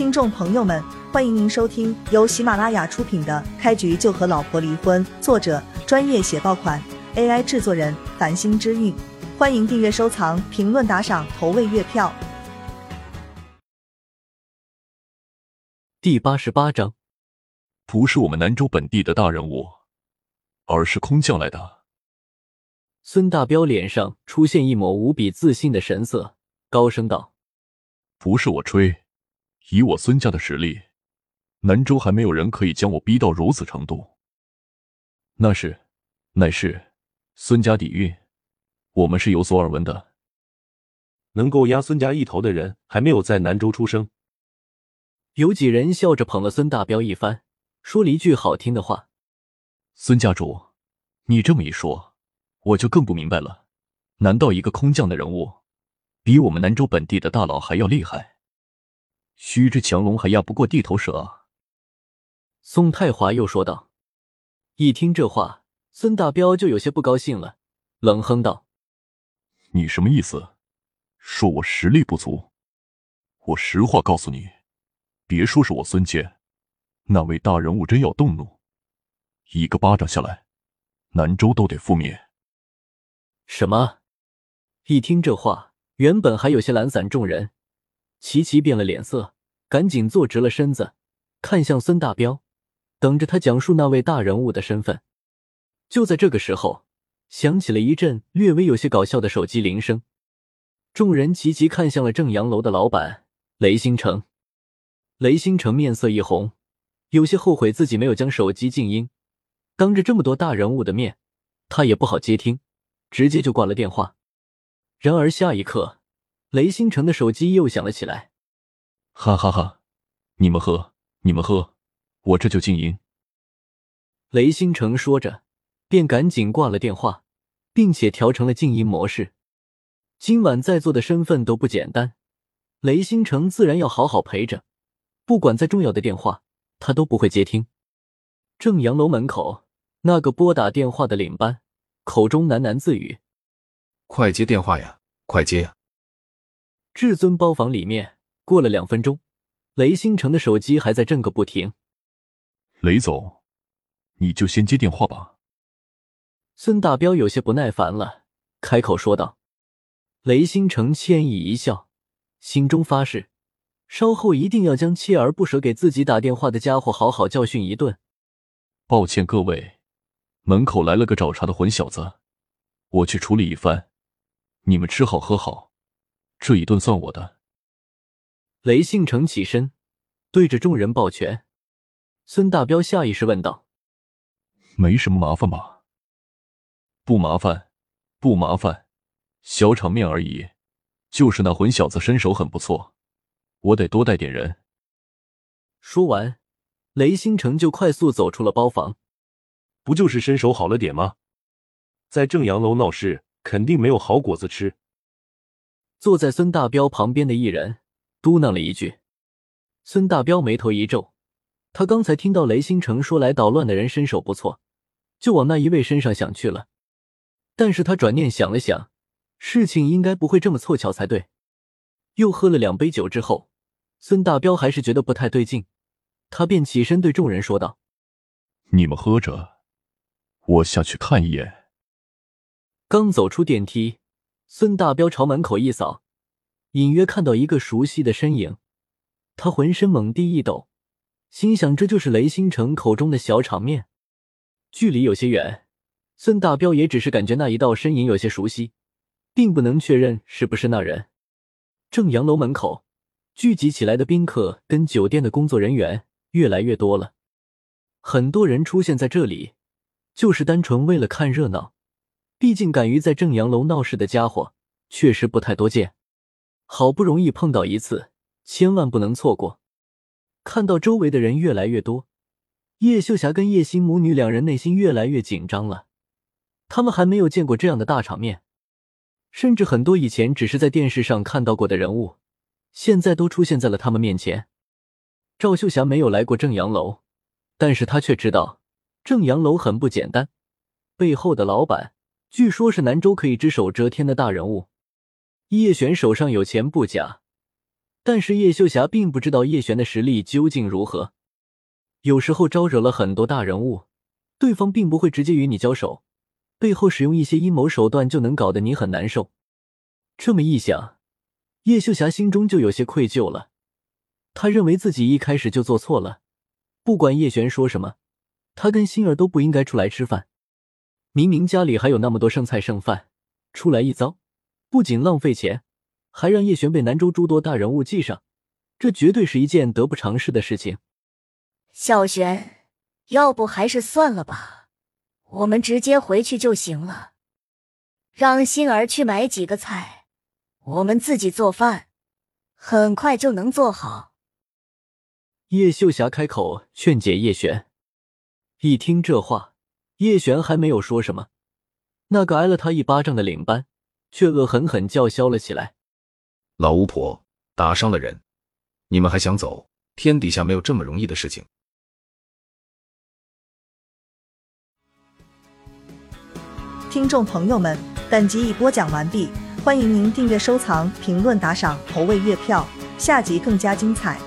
听众朋友们，欢迎您收听由喜马拉雅出品的《开局就和老婆离婚》，作者专业写爆款，AI 制作人繁星之韵。欢迎订阅、收藏、评论、打赏、投喂月票。第八十八章，不是我们南州本地的大人物，而是空降来的。孙大彪脸上出现一抹无比自信的神色，高声道：“不是我吹，以我孙家的实力，南州还没有人可以将我逼到如此程度。那是，乃是孙家底蕴，我们是有所耳闻的。能够压孙家一头的人，还没有在南州出生。”有几人笑着捧了孙大彪一番，说了一句好听的话：“孙家主，你这么一说。”我就更不明白了，难道一个空降的人物，比我们南州本地的大佬还要厉害？虚之强龙还压不过地头蛇啊！宋太华又说道。一听这话，孙大彪就有些不高兴了，冷哼道：“你什么意思？说我实力不足？我实话告诉你，别说是我孙坚，那位大人物真要动怒，一个巴掌下来，南州都得覆灭。”什么？一听这话，原本还有些懒散众人，齐齐变了脸色，赶紧坐直了身子，看向孙大彪，等着他讲述那位大人物的身份。就在这个时候，响起了一阵略微有些搞笑的手机铃声，众人齐齐看向了正阳楼的老板雷星城。雷星城面色一红，有些后悔自己没有将手机静音，当着这么多大人物的面，他也不好接听。直接就挂了电话。然而下一刻，雷星辰的手机又响了起来。哈哈哈！你们喝，你们喝，我这就静音。雷星辰说着，便赶紧挂了电话，并且调成了静音模式。今晚在座的身份都不简单，雷星辰自然要好好陪着。不管再重要的电话，他都不会接听。正阳楼门口，那个拨打电话的领班。口中喃喃自语：“快接电话呀，快接呀！”至尊包房里面，过了两分钟，雷星辰的手机还在震个不停。雷总，你就先接电话吧。孙大彪有些不耐烦了，开口说道。雷星辰歉意一笑，心中发誓，稍后一定要将锲而不舍给自己打电话的家伙好好教训一顿。抱歉，各位。门口来了个找茬的混小子，我去处理一番。你们吃好喝好，这一顿算我的。雷信成起身，对着众人抱拳。孙大彪下意识问道：“没什么麻烦吧？”“不麻烦，不麻烦，小场面而已。就是那混小子身手很不错，我得多带点人。”说完，雷星成就快速走出了包房。不就是身手好了点吗？在正阳楼闹事，肯定没有好果子吃。坐在孙大彪旁边的一人嘟囔了一句。孙大彪眉头一皱，他刚才听到雷星城说来捣乱的人身手不错，就往那一位身上想去了。但是他转念想了想，事情应该不会这么凑巧才对。又喝了两杯酒之后，孙大彪还是觉得不太对劲，他便起身对众人说道：“你们喝着。”我下去看一眼。刚走出电梯，孙大彪朝门口一扫，隐约看到一个熟悉的身影。他浑身猛地一抖，心想这就是雷星城口中的小场面。距离有些远，孙大彪也只是感觉那一道身影有些熟悉，并不能确认是不是那人。正阳楼门口聚集起来的宾客跟酒店的工作人员越来越多了，很多人出现在这里。就是单纯为了看热闹，毕竟敢于在正阳楼闹事的家伙确实不太多见。好不容易碰到一次，千万不能错过。看到周围的人越来越多，叶秀霞跟叶心母女两人内心越来越紧张了。他们还没有见过这样的大场面，甚至很多以前只是在电视上看到过的人物，现在都出现在了他们面前。赵秀霞没有来过正阳楼，但是她却知道。正阳楼很不简单，背后的老板据说是南州可以只手遮天的大人物。叶璇手上有钱不假，但是叶秀霞并不知道叶璇的实力究竟如何。有时候招惹了很多大人物，对方并不会直接与你交手，背后使用一些阴谋手段，就能搞得你很难受。这么一想，叶秀霞心中就有些愧疚了。她认为自己一开始就做错了，不管叶璇说什么，她跟心儿都不应该出来吃饭。明明家里还有那么多剩菜剩饭，出来一遭，不仅浪费钱。还让叶璇被南州诸多大人物记上，这绝对是一件得不偿失的事情。小璇，要不还是算了吧，我们直接回去就行了。让心儿去买几个菜，我们自己做饭，很快就能做好。叶秀霞开口劝解叶璇。一听这话，叶璇还没有说什么，那个挨了他一巴掌的领班却恶狠狠叫嚣了起来。老巫婆打伤了人，你们还想走？天底下没有这么容易的事情。听众朋友们，本集已播讲完毕，欢迎您订阅、收藏、评论、打赏、投喂月票，下集更加精彩。